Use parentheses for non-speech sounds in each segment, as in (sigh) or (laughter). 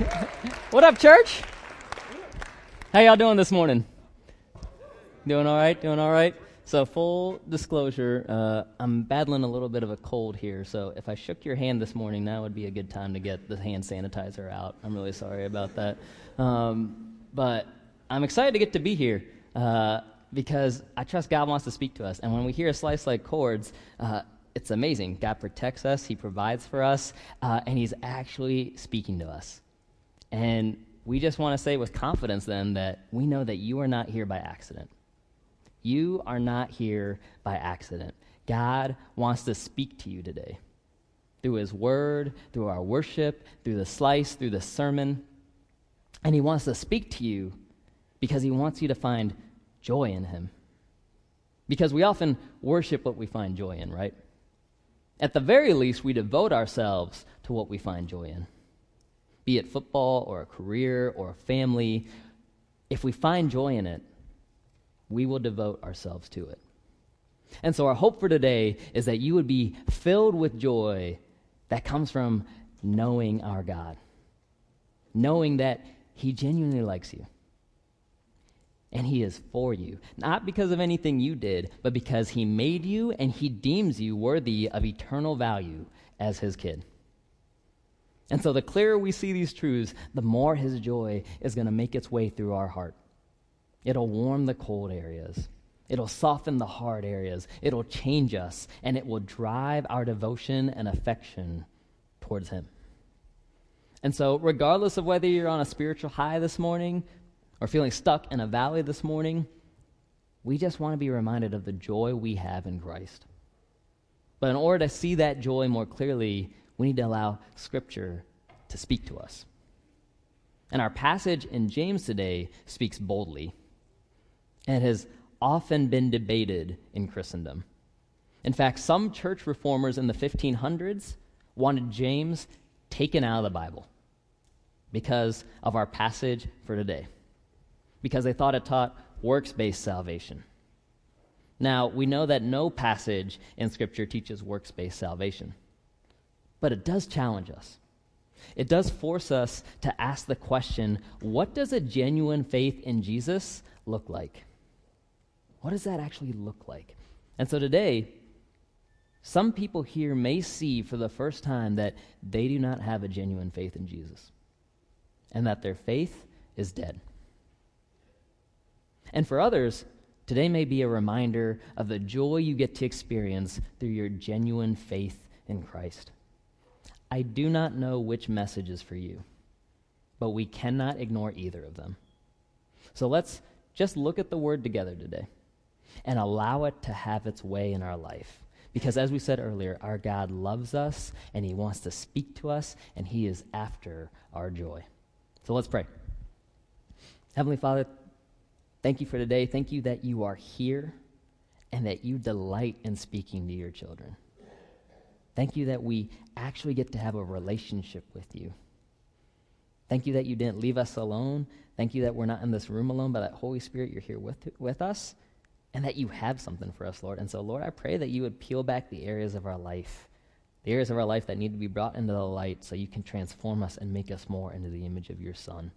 (laughs) what up, church? How y'all doing this morning? Doing all right? Doing all right? So, full disclosure, uh, I'm battling a little bit of a cold here. So, if I shook your hand this morning, now would be a good time to get the hand sanitizer out. I'm really sorry about that. Um, but I'm excited to get to be here uh, because I trust God wants to speak to us. And when we hear a slice like chords, uh, it's amazing. God protects us, He provides for us, uh, and He's actually speaking to us. And we just want to say with confidence then that we know that you are not here by accident. You are not here by accident. God wants to speak to you today through His Word, through our worship, through the slice, through the sermon. And He wants to speak to you because He wants you to find joy in Him. Because we often worship what we find joy in, right? At the very least, we devote ourselves to what we find joy in. Be it football or a career or a family, if we find joy in it, we will devote ourselves to it. And so, our hope for today is that you would be filled with joy that comes from knowing our God, knowing that He genuinely likes you. And he is for you. Not because of anything you did, but because he made you and he deems you worthy of eternal value as his kid. And so, the clearer we see these truths, the more his joy is going to make its way through our heart. It'll warm the cold areas. It'll soften the hard areas. It'll change us, and it will drive our devotion and affection towards Him. And so, regardless of whether you're on a spiritual high this morning or feeling stuck in a valley this morning, we just want to be reminded of the joy we have in Christ. But in order to see that joy more clearly, we need to allow Scripture to speak to us. And our passage in James today speaks boldly and has often been debated in Christendom. In fact, some church reformers in the 1500s wanted James taken out of the Bible because of our passage for today, because they thought it taught works based salvation. Now, we know that no passage in Scripture teaches works based salvation, but it does challenge us. It does force us to ask the question what does a genuine faith in Jesus look like? What does that actually look like? And so today, some people here may see for the first time that they do not have a genuine faith in Jesus and that their faith is dead. And for others, today may be a reminder of the joy you get to experience through your genuine faith in Christ. I do not know which message is for you, but we cannot ignore either of them. So let's just look at the word together today and allow it to have its way in our life. Because as we said earlier, our God loves us and he wants to speak to us and he is after our joy. So let's pray. Heavenly Father, thank you for today. Thank you that you are here and that you delight in speaking to your children. Thank you that we actually get to have a relationship with you. Thank you that you didn't leave us alone. Thank you that we're not in this room alone, but that Holy Spirit, you're here with, with us and that you have something for us, Lord. And so, Lord, I pray that you would peel back the areas of our life, the areas of our life that need to be brought into the light so you can transform us and make us more into the image of your Son.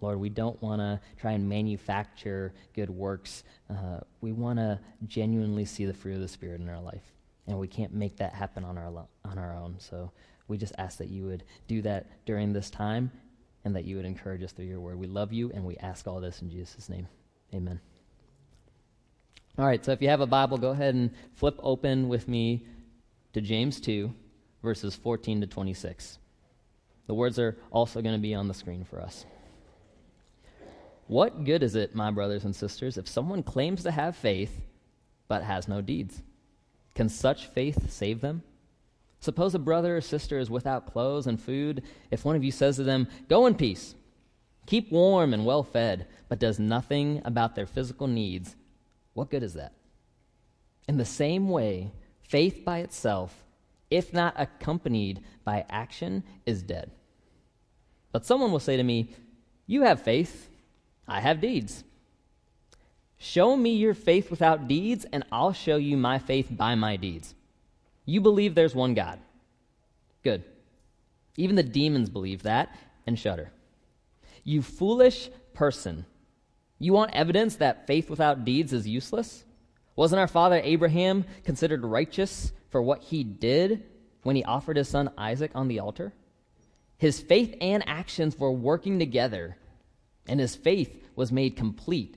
Lord, we don't want to try and manufacture good works. Uh, we want to genuinely see the fruit of the Spirit in our life. And we can't make that happen on our, lo- on our own. So we just ask that you would do that during this time and that you would encourage us through your word. We love you and we ask all this in Jesus' name. Amen. All right, so if you have a Bible, go ahead and flip open with me to James 2, verses 14 to 26. The words are also going to be on the screen for us. What good is it, my brothers and sisters, if someone claims to have faith but has no deeds? Can such faith save them? Suppose a brother or sister is without clothes and food. If one of you says to them, Go in peace, keep warm and well fed, but does nothing about their physical needs, what good is that? In the same way, faith by itself, if not accompanied by action, is dead. But someone will say to me, You have faith, I have deeds. Show me your faith without deeds, and I'll show you my faith by my deeds. You believe there's one God. Good. Even the demons believe that, and shudder. You foolish person. You want evidence that faith without deeds is useless? Wasn't our father Abraham considered righteous for what he did when he offered his son Isaac on the altar? His faith and actions were working together, and his faith was made complete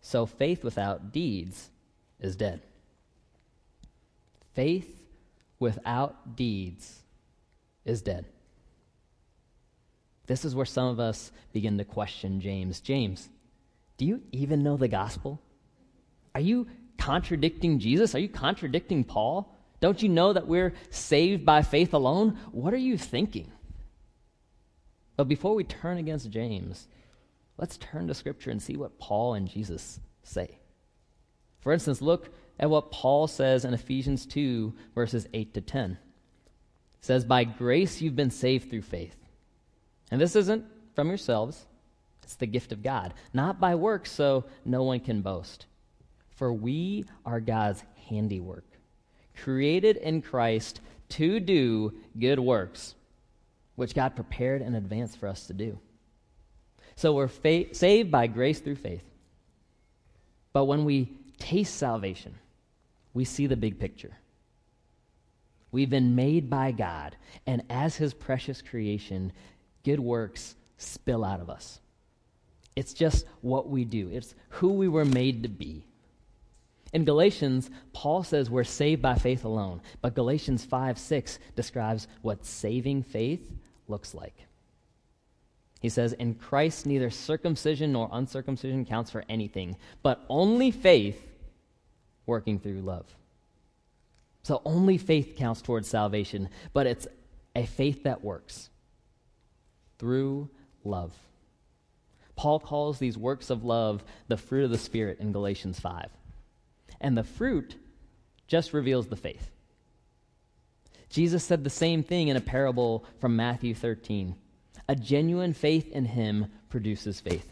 so faith without deeds is dead. Faith without deeds is dead. This is where some of us begin to question James. James, do you even know the gospel? Are you contradicting Jesus? Are you contradicting Paul? Don't you know that we're saved by faith alone? What are you thinking? But before we turn against James, let's turn to Scripture and see what Paul and Jesus say. For instance, look at what Paul says in Ephesians 2, verses 8 to 10. It says, By grace you've been saved through faith. And this isn't from yourselves, it's the gift of God, not by works, so no one can boast. For we are God's handiwork created in Christ to do good works, which God prepared in advance for us to do. So we're fa- saved by grace through faith. But when we taste salvation, we see the big picture. We've been made by God, and as His precious creation, good works spill out of us. It's just what we do, it's who we were made to be. In Galatians, Paul says we're saved by faith alone, but Galatians 5 6 describes what saving faith looks like. He says, In Christ, neither circumcision nor uncircumcision counts for anything, but only faith working through love. So only faith counts towards salvation, but it's a faith that works through love. Paul calls these works of love the fruit of the Spirit in Galatians 5 and the fruit just reveals the faith. Jesus said the same thing in a parable from Matthew 13. A genuine faith in him produces faith.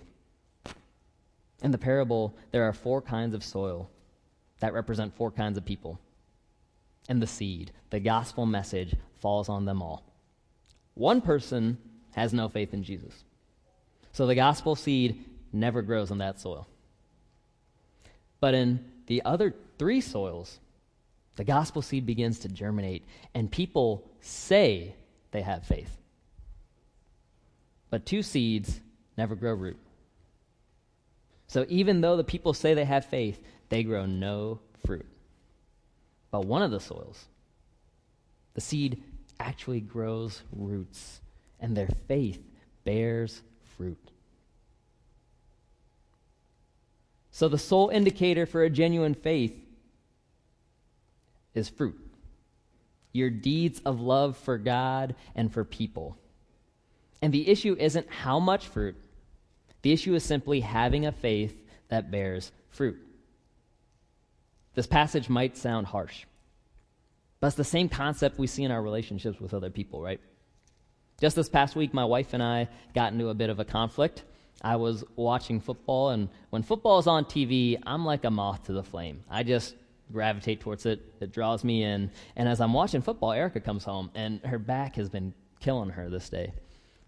In the parable, there are four kinds of soil that represent four kinds of people. And the seed, the gospel message, falls on them all. One person has no faith in Jesus. So the gospel seed never grows in that soil. But in the other three soils, the gospel seed begins to germinate, and people say they have faith. But two seeds never grow root. So even though the people say they have faith, they grow no fruit. But one of the soils, the seed actually grows roots, and their faith bears fruit. So, the sole indicator for a genuine faith is fruit your deeds of love for God and for people. And the issue isn't how much fruit, the issue is simply having a faith that bears fruit. This passage might sound harsh, but it's the same concept we see in our relationships with other people, right? Just this past week, my wife and I got into a bit of a conflict. I was watching football, and when football is on TV, I'm like a moth to the flame. I just gravitate towards it. It draws me in. And as I'm watching football, Erica comes home, and her back has been killing her this day.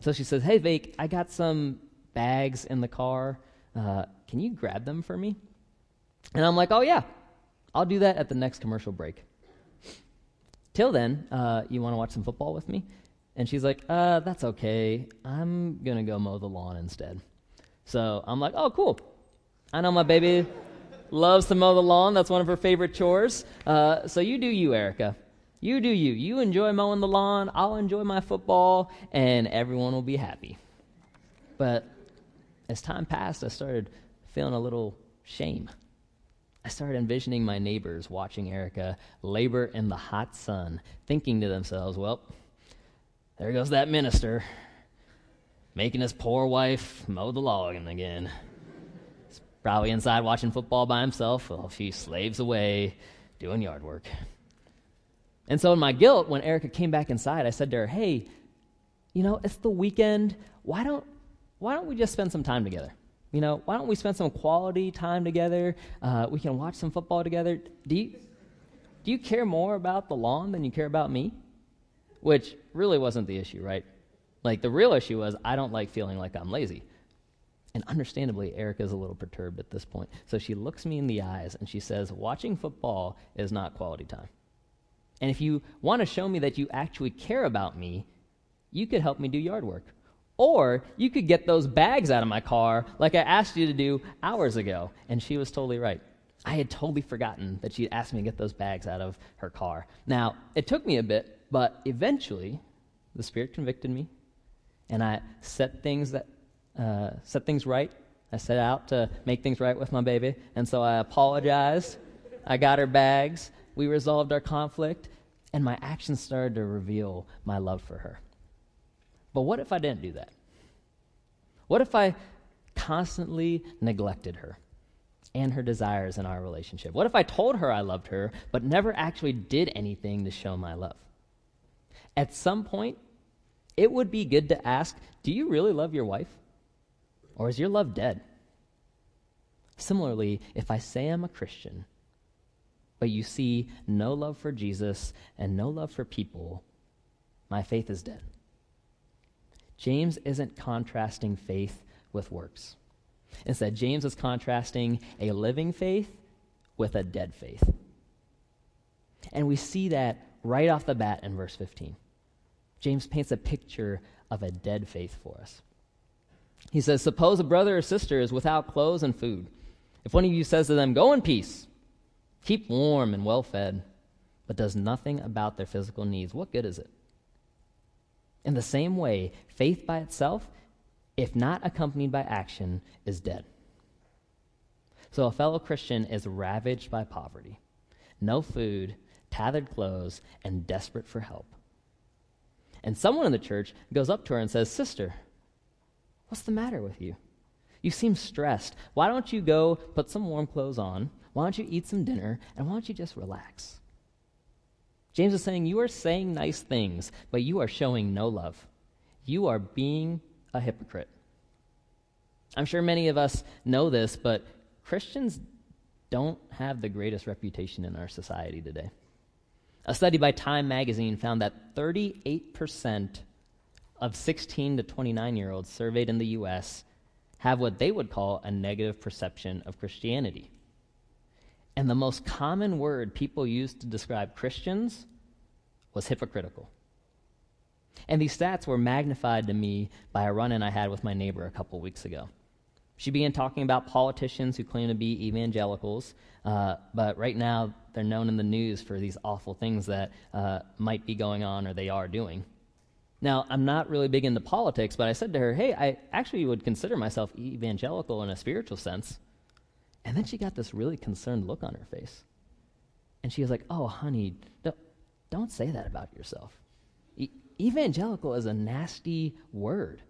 So she says, Hey, Vake, I got some bags in the car. Uh, can you grab them for me? And I'm like, Oh, yeah, I'll do that at the next commercial break. Till then, uh, you want to watch some football with me? And she's like, uh, that's okay. I'm going to go mow the lawn instead. So I'm like, oh, cool. I know my baby loves to mow the lawn. That's one of her favorite chores. Uh, so you do you, Erica. You do you. You enjoy mowing the lawn. I'll enjoy my football, and everyone will be happy. But as time passed, I started feeling a little shame. I started envisioning my neighbors watching Erica labor in the hot sun, thinking to themselves, well, there goes that minister making his poor wife mow the lawn again. He's probably inside watching football by himself while she slaves away doing yard work. And so, in my guilt, when Erica came back inside, I said to her, Hey, you know, it's the weekend. Why don't, why don't we just spend some time together? You know, why don't we spend some quality time together? Uh, we can watch some football together. Do you, do you care more about the lawn than you care about me? Which really wasn't the issue, right? Like, the real issue was I don't like feeling like I'm lazy. And understandably, Erica's a little perturbed at this point. So she looks me in the eyes and she says, Watching football is not quality time. And if you want to show me that you actually care about me, you could help me do yard work. Or you could get those bags out of my car like I asked you to do hours ago. And she was totally right. I had totally forgotten that she'd asked me to get those bags out of her car. Now, it took me a bit, but eventually the Spirit convicted me, and I set things that uh, set things right. I set out to make things right with my baby, and so I apologized. I got her bags. We resolved our conflict, and my actions started to reveal my love for her. But what if I didn't do that? What if I constantly neglected her and her desires in our relationship? What if I told her I loved her, but never actually did anything to show my love? At some point, it would be good to ask Do you really love your wife? Or is your love dead? Similarly, if I say I'm a Christian, but you see no love for Jesus and no love for people, my faith is dead. James isn't contrasting faith with works. Instead, James is contrasting a living faith with a dead faith. And we see that right off the bat in verse 15. James paints a picture of a dead faith for us. He says, Suppose a brother or sister is without clothes and food. If one of you says to them, Go in peace, keep warm and well fed, but does nothing about their physical needs, what good is it? In the same way, faith by itself, if not accompanied by action, is dead. So a fellow Christian is ravaged by poverty, no food, tattered clothes, and desperate for help. And someone in the church goes up to her and says, Sister, what's the matter with you? You seem stressed. Why don't you go put some warm clothes on? Why don't you eat some dinner? And why don't you just relax? James is saying, You are saying nice things, but you are showing no love. You are being a hypocrite. I'm sure many of us know this, but Christians don't have the greatest reputation in our society today. A study by Time magazine found that 38% of 16 to 29 year olds surveyed in the U.S. have what they would call a negative perception of Christianity. And the most common word people used to describe Christians was hypocritical. And these stats were magnified to me by a run in I had with my neighbor a couple weeks ago. She began talking about politicians who claim to be evangelicals, uh, but right now they're known in the news for these awful things that uh, might be going on or they are doing. Now, I'm not really big into politics, but I said to her, hey, I actually would consider myself evangelical in a spiritual sense. And then she got this really concerned look on her face. And she was like, oh, honey, don't, don't say that about yourself. E- evangelical is a nasty word.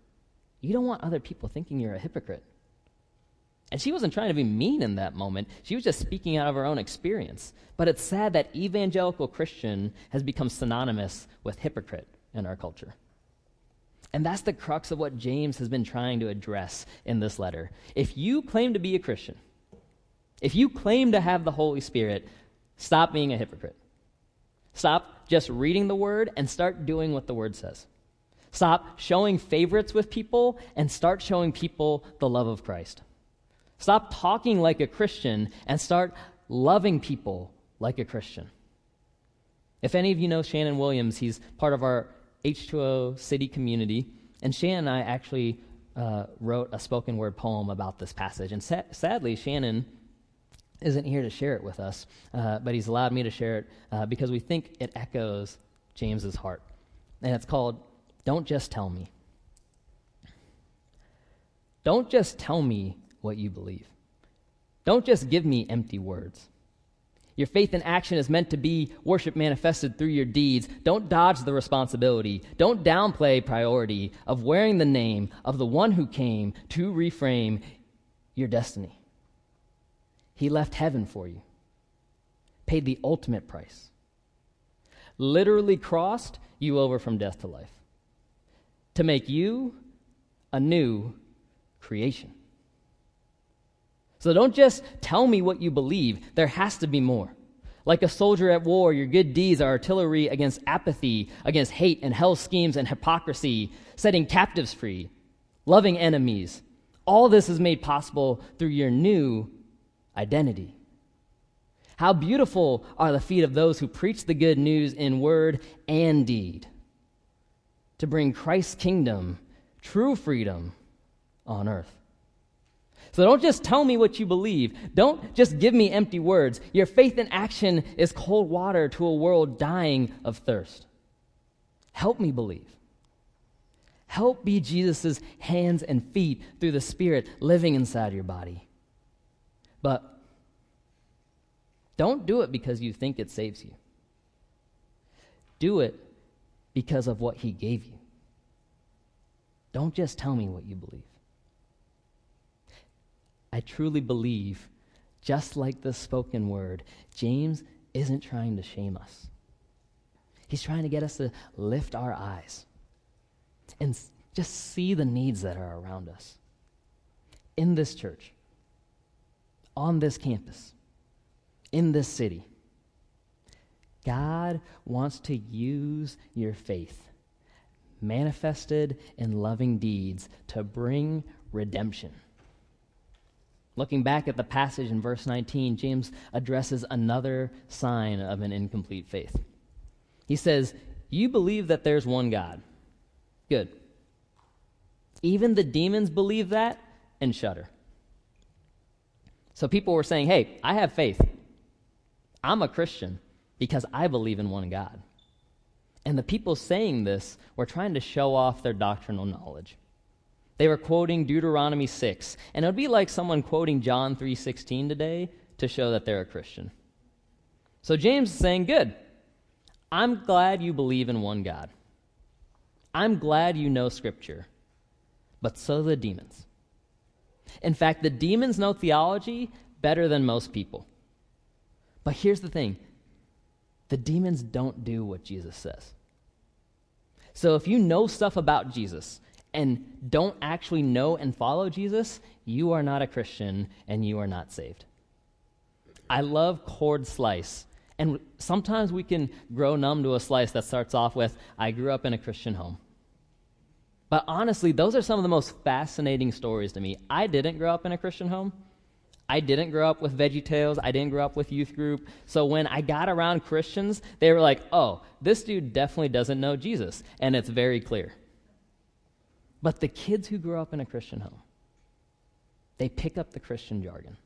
You don't want other people thinking you're a hypocrite. And she wasn't trying to be mean in that moment. She was just speaking out of her own experience. But it's sad that evangelical Christian has become synonymous with hypocrite in our culture. And that's the crux of what James has been trying to address in this letter. If you claim to be a Christian, if you claim to have the Holy Spirit, stop being a hypocrite. Stop just reading the word and start doing what the word says. Stop showing favorites with people and start showing people the love of Christ. Stop talking like a Christian and start loving people like a Christian. If any of you know Shannon Williams, he's part of our H2O city community. And Shannon and I actually uh, wrote a spoken word poem about this passage. And sa- sadly, Shannon isn't here to share it with us, uh, but he's allowed me to share it uh, because we think it echoes James's heart. And it's called Don't Just Tell Me. Don't just tell me what you believe. Don't just give me empty words. Your faith in action is meant to be worship manifested through your deeds. Don't dodge the responsibility. Don't downplay priority of wearing the name of the one who came to reframe your destiny. He left heaven for you, paid the ultimate price, literally crossed you over from death to life to make you a new creation. So don't just tell me what you believe, there has to be more. Like a soldier at war, your good deeds are artillery against apathy, against hate and hell schemes and hypocrisy, setting captives free, loving enemies. All this is made possible through your new identity. How beautiful are the feet of those who preach the good news in word and deed to bring Christ's kingdom, true freedom on earth. So don't just tell me what you believe. Don't just give me empty words. Your faith in action is cold water to a world dying of thirst. Help me believe. Help be Jesus' hands and feet through the Spirit living inside your body. But don't do it because you think it saves you. Do it because of what He gave you. Don't just tell me what you believe. I truly believe, just like the spoken word, James isn't trying to shame us. He's trying to get us to lift our eyes and just see the needs that are around us in this church, on this campus, in this city. God wants to use your faith, manifested in loving deeds, to bring redemption. Looking back at the passage in verse 19, James addresses another sign of an incomplete faith. He says, You believe that there's one God. Good. Even the demons believe that and shudder. So people were saying, Hey, I have faith. I'm a Christian because I believe in one God. And the people saying this were trying to show off their doctrinal knowledge. They were quoting Deuteronomy 6, and it would be like someone quoting John 3:16 today to show that they're a Christian. So James is saying, "Good. I'm glad you believe in one God. I'm glad you know scripture. But so the demons. In fact, the demons know theology better than most people. But here's the thing the demons don't do what Jesus says. So if you know stuff about Jesus and don't actually know and follow Jesus, you are not a Christian and you are not saved. I love cord slice. And sometimes we can grow numb to a slice that starts off with, I grew up in a Christian home. But honestly, those are some of the most fascinating stories to me. I didn't grow up in a Christian home. I didn't grow up with VeggieTales. I didn't grow up with youth group. So when I got around Christians, they were like, oh, this dude definitely doesn't know Jesus. And it's very clear. But the kids who grew up in a Christian home, they pick up the Christian jargon.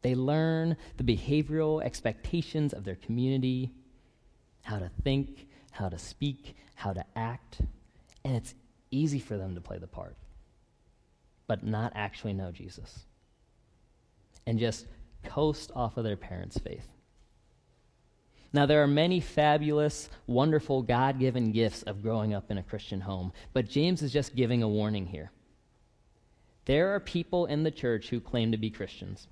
They learn the behavioral expectations of their community, how to think, how to speak, how to act, and it's easy for them to play the part, but not actually know Jesus. And just coast off of their parents' faith. Now, there are many fabulous, wonderful, God given gifts of growing up in a Christian home, but James is just giving a warning here. There are people in the church who claim to be Christians,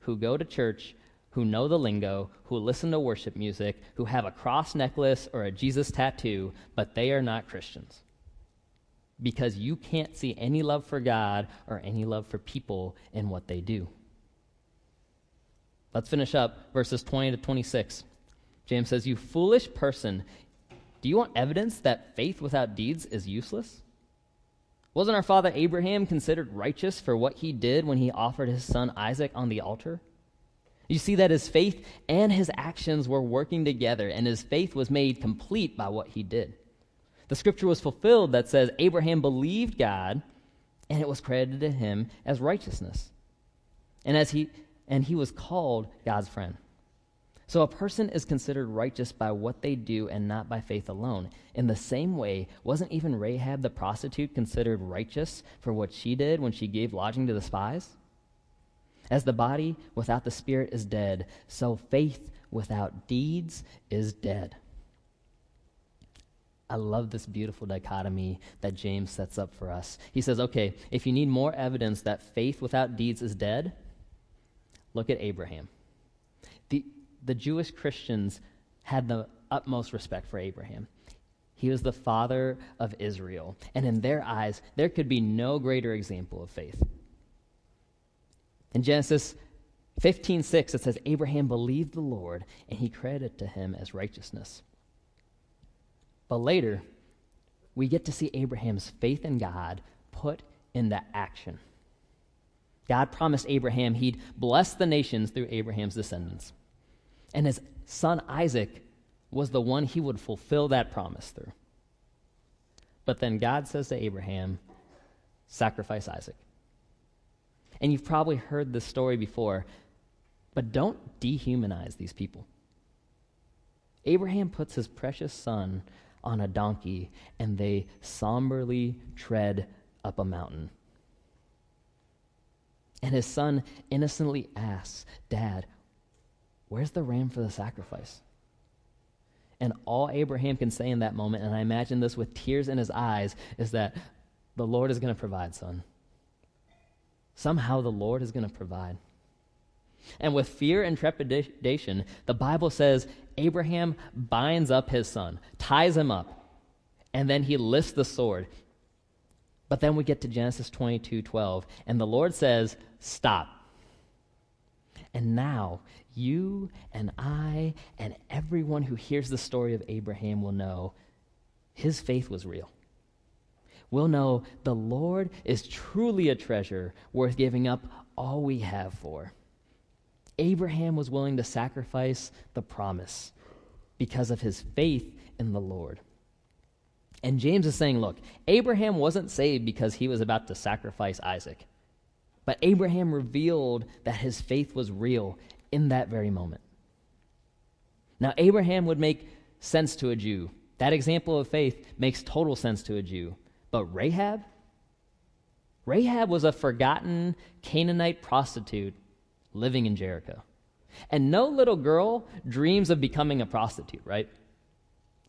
who go to church, who know the lingo, who listen to worship music, who have a cross necklace or a Jesus tattoo, but they are not Christians. Because you can't see any love for God or any love for people in what they do. Let's finish up verses 20 to 26. James says, You foolish person, do you want evidence that faith without deeds is useless? Wasn't our father Abraham considered righteous for what he did when he offered his son Isaac on the altar? You see that his faith and his actions were working together, and his faith was made complete by what he did. The scripture was fulfilled that says Abraham believed God, and it was credited to him as righteousness. And as he and he was called God's friend. So a person is considered righteous by what they do and not by faith alone. In the same way, wasn't even Rahab the prostitute considered righteous for what she did when she gave lodging to the spies? As the body without the spirit is dead, so faith without deeds is dead. I love this beautiful dichotomy that James sets up for us. He says, okay, if you need more evidence that faith without deeds is dead, look at Abraham. The, the Jewish Christians had the utmost respect for Abraham. He was the father of Israel. And in their eyes, there could be no greater example of faith. In Genesis 15 6, it says, Abraham believed the Lord, and he credited to him as righteousness. But later, we get to see Abraham's faith in God put into action. God promised Abraham he'd bless the nations through Abraham's descendants. And his son Isaac was the one he would fulfill that promise through. But then God says to Abraham, sacrifice Isaac. And you've probably heard this story before, but don't dehumanize these people. Abraham puts his precious son on a donkey and they somberly tread up a mountain. And his son innocently asks, Dad, where's the ram for the sacrifice? And all Abraham can say in that moment, and I imagine this with tears in his eyes, is that the Lord is going to provide, son. Somehow the Lord is going to provide. And with fear and trepidation, the Bible says Abraham binds up his son, ties him up, and then he lifts the sword. But then we get to Genesis 22 12, and the Lord says, Stop. And now you and I and everyone who hears the story of Abraham will know his faith was real we'll know the Lord is truly a treasure worth giving up all we have for. Abraham was willing to sacrifice the promise because of his faith in the Lord. And James is saying, look, Abraham wasn't saved because he was about to sacrifice Isaac. But Abraham revealed that his faith was real in that very moment. Now, Abraham would make sense to a Jew. That example of faith makes total sense to a Jew. But Rahab? Rahab was a forgotten Canaanite prostitute living in Jericho. And no little girl dreams of becoming a prostitute, right?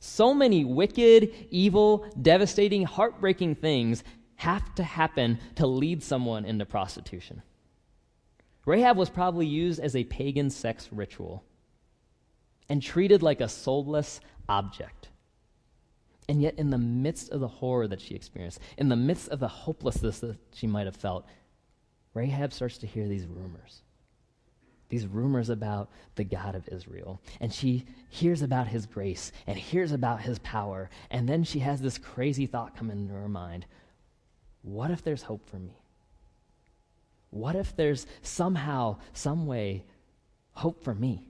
So many wicked, evil, devastating, heartbreaking things have to happen to lead someone into prostitution. Rahab was probably used as a pagan sex ritual and treated like a soulless object. And yet, in the midst of the horror that she experienced, in the midst of the hopelessness that she might have felt, Rahab starts to hear these rumors. These rumors about the God of Israel. And she hears about his grace and hears about his power. And then she has this crazy thought come into her mind What if there's hope for me? What if there's somehow, some way, hope for me?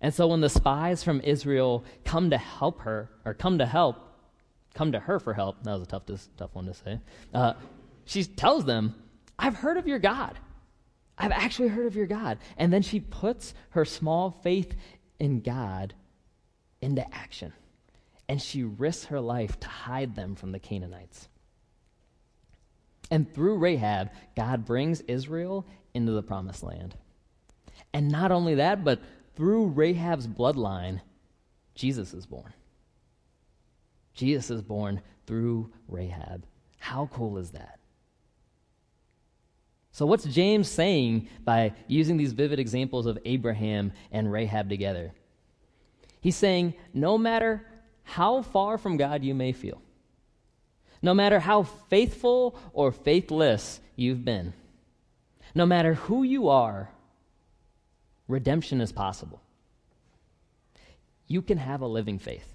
And so when the spies from Israel come to help her, or come to help, come to her for help, that was a tough, tough one to say, uh, she tells them, I've heard of your God. I've actually heard of your God. And then she puts her small faith in God into action. And she risks her life to hide them from the Canaanites. And through Rahab, God brings Israel into the promised land. And not only that, but through Rahab's bloodline, Jesus is born. Jesus is born through Rahab. How cool is that? So, what's James saying by using these vivid examples of Abraham and Rahab together? He's saying, no matter how far from God you may feel, no matter how faithful or faithless you've been, no matter who you are redemption is possible. You can have a living faith.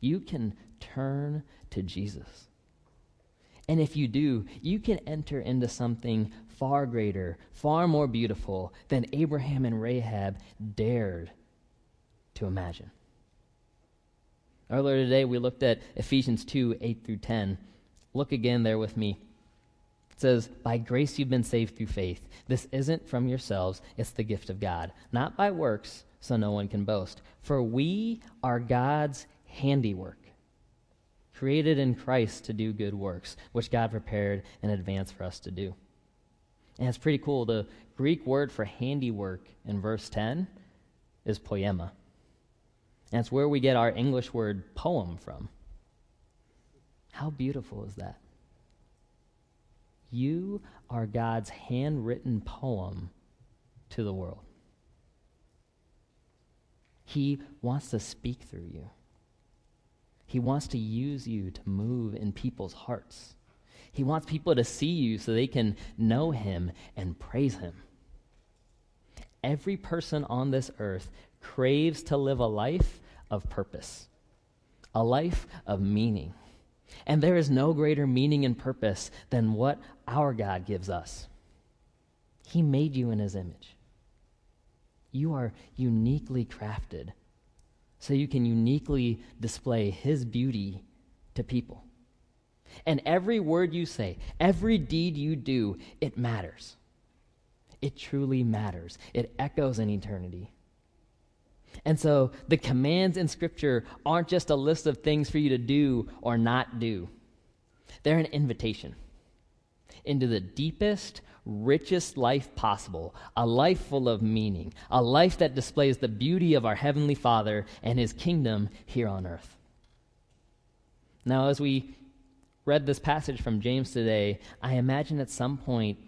You can turn to Jesus. And if you do, you can enter into something far greater, far more beautiful than Abraham and Rahab dared to imagine. Earlier today, we looked at Ephesians 2 8 through 10. Look again there with me. It says, By grace you've been saved through faith. This isn't from yourselves, it's the gift of God, not by works, so no one can boast. For we are God's handiwork, created in Christ to do good works, which God prepared in advance for us to do. And it's pretty cool. The Greek word for handiwork in verse 10 is poema. And it's where we get our English word poem from. How beautiful is that? You are God's handwritten poem to the world. He wants to speak through you. He wants to use you to move in people's hearts. He wants people to see you so they can know Him and praise Him. Every person on this earth craves to live a life of purpose, a life of meaning. And there is no greater meaning and purpose than what our God gives us. He made you in His image. You are uniquely crafted so you can uniquely display His beauty to people. And every word you say, every deed you do, it matters. It truly matters. It echoes in eternity. And so the commands in Scripture aren't just a list of things for you to do or not do, they're an invitation into the deepest, richest life possible, a life full of meaning, a life that displays the beauty of our Heavenly Father and His kingdom here on earth. Now, as we read this passage from James today, I imagine at some point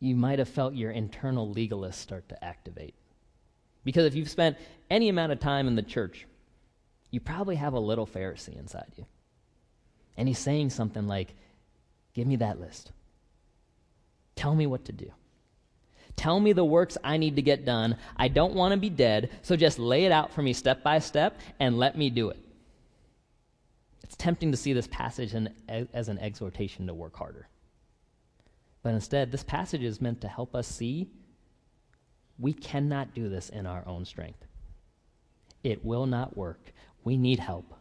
you might have felt your internal legalist start to activate. Because if you've spent any amount of time in the church, you probably have a little Pharisee inside you. And he's saying something like, Give me that list. Tell me what to do. Tell me the works I need to get done. I don't want to be dead, so just lay it out for me step by step and let me do it. It's tempting to see this passage as an exhortation to work harder. But instead, this passage is meant to help us see we cannot do this in our own strength. It will not work. We need help.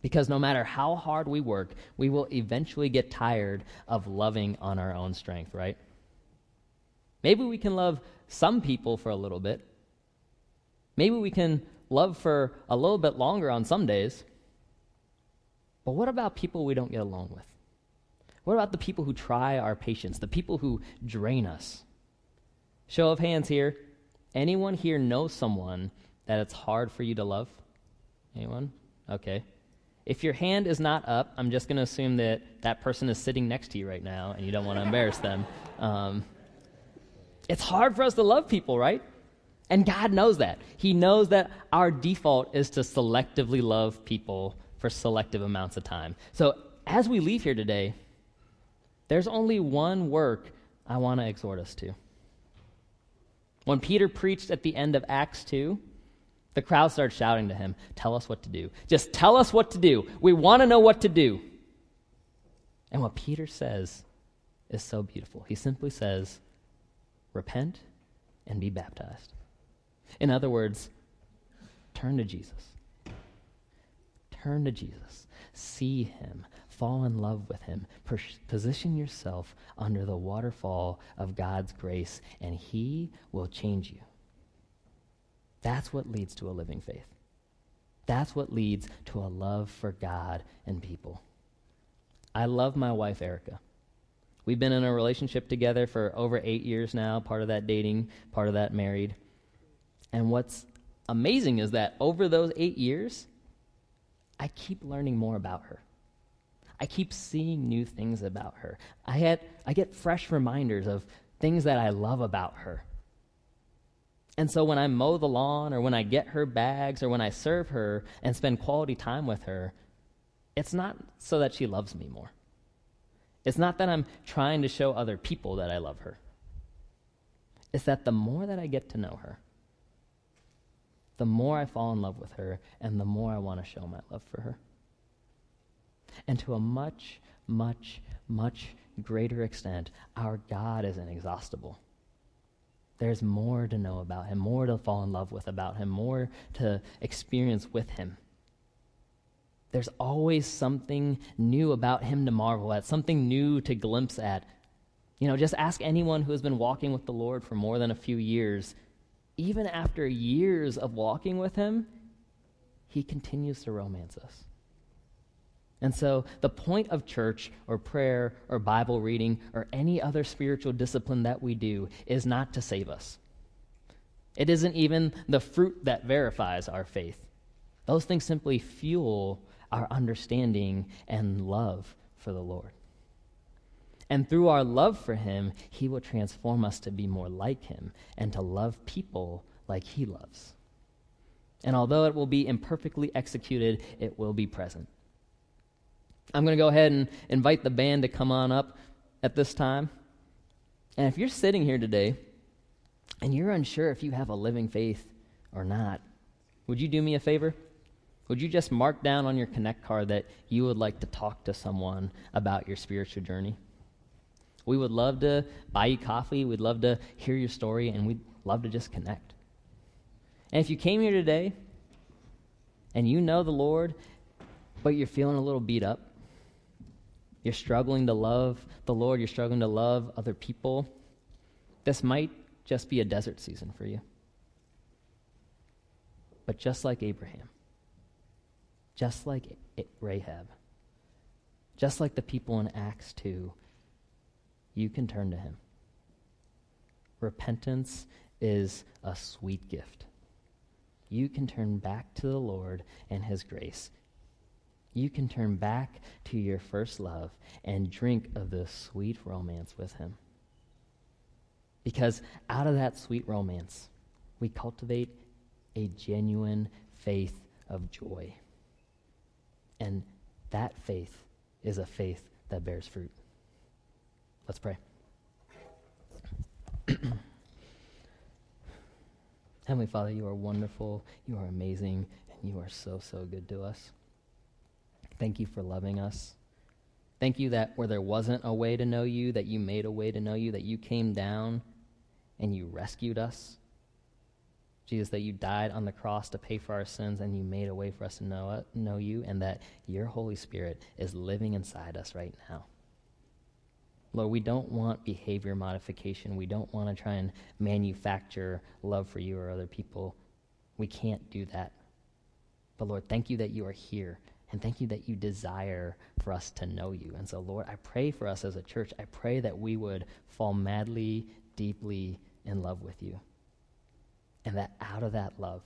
Because no matter how hard we work, we will eventually get tired of loving on our own strength, right? Maybe we can love some people for a little bit. Maybe we can love for a little bit longer on some days. But what about people we don't get along with? What about the people who try our patience, the people who drain us? Show of hands here. Anyone here know someone that it's hard for you to love? Anyone? Okay. If your hand is not up, I'm just going to assume that that person is sitting next to you right now and you don't want to embarrass them. Um, it's hard for us to love people, right? And God knows that. He knows that our default is to selectively love people for selective amounts of time. So as we leave here today, there's only one work I want to exhort us to. When Peter preached at the end of Acts 2, the crowd started shouting to him, Tell us what to do. Just tell us what to do. We want to know what to do. And what Peter says is so beautiful. He simply says, Repent and be baptized. In other words, turn to Jesus. Turn to Jesus. See him. Fall in love with him. Position yourself under the waterfall of God's grace, and he will change you. That's what leads to a living faith. That's what leads to a love for God and people. I love my wife, Erica. We've been in a relationship together for over eight years now, part of that dating, part of that married. And what's amazing is that over those eight years, I keep learning more about her. I keep seeing new things about her. I, had, I get fresh reminders of things that I love about her. And so when I mow the lawn or when I get her bags or when I serve her and spend quality time with her, it's not so that she loves me more. It's not that I'm trying to show other people that I love her. It's that the more that I get to know her, the more I fall in love with her and the more I want to show my love for her and to a much, much, much greater extent, our God is inexhaustible. There's more to know about him, more to fall in love with about him, more to experience with him. There's always something new about him to marvel at, something new to glimpse at. You know, just ask anyone who has been walking with the Lord for more than a few years. Even after years of walking with him, he continues to romance us. And so, the point of church or prayer or Bible reading or any other spiritual discipline that we do is not to save us. It isn't even the fruit that verifies our faith. Those things simply fuel our understanding and love for the Lord. And through our love for Him, He will transform us to be more like Him and to love people like He loves. And although it will be imperfectly executed, it will be present. I'm going to go ahead and invite the band to come on up at this time. And if you're sitting here today and you're unsure if you have a living faith or not, would you do me a favor? Would you just mark down on your Connect card that you would like to talk to someone about your spiritual journey? We would love to buy you coffee. We'd love to hear your story, and we'd love to just connect. And if you came here today and you know the Lord, but you're feeling a little beat up, you're struggling to love the Lord, you're struggling to love other people, this might just be a desert season for you. But just like Abraham, just like Rahab, just like the people in Acts 2, you can turn to him. Repentance is a sweet gift. You can turn back to the Lord and his grace. You can turn back to your first love and drink of the sweet romance with him. Because out of that sweet romance, we cultivate a genuine faith of joy. And that faith is a faith that bears fruit. Let's pray. (clears throat) Heavenly Father, you are wonderful, you are amazing, and you are so, so good to us. Thank you for loving us. Thank you that where there wasn't a way to know you, that you made a way to know you, that you came down and you rescued us. Jesus, that you died on the cross to pay for our sins and you made a way for us to know, it, know you, and that your Holy Spirit is living inside us right now. Lord, we don't want behavior modification. We don't want to try and manufacture love for you or other people. We can't do that. But Lord, thank you that you are here. And thank you that you desire for us to know you. And so, Lord, I pray for us as a church. I pray that we would fall madly, deeply in love with you. And that out of that love,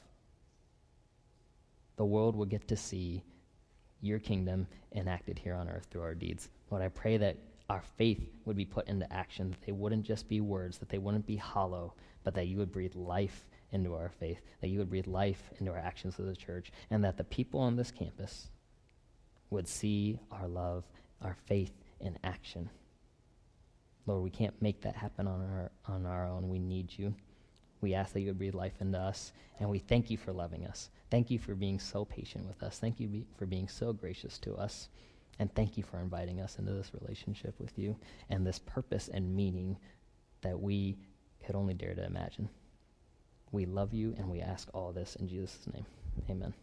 the world will get to see your kingdom enacted here on earth through our deeds. Lord, I pray that our faith would be put into action, that they wouldn't just be words, that they wouldn't be hollow, but that you would breathe life into our faith, that you would breathe life into our actions as a church, and that the people on this campus would see our love, our faith in action. Lord, we can't make that happen on our, on our own. We need you. We ask that you would breathe life into us, and we thank you for loving us. Thank you for being so patient with us. Thank you be, for being so gracious to us. And thank you for inviting us into this relationship with you and this purpose and meaning that we could only dare to imagine. We love you and we ask all this in Jesus' name. Amen.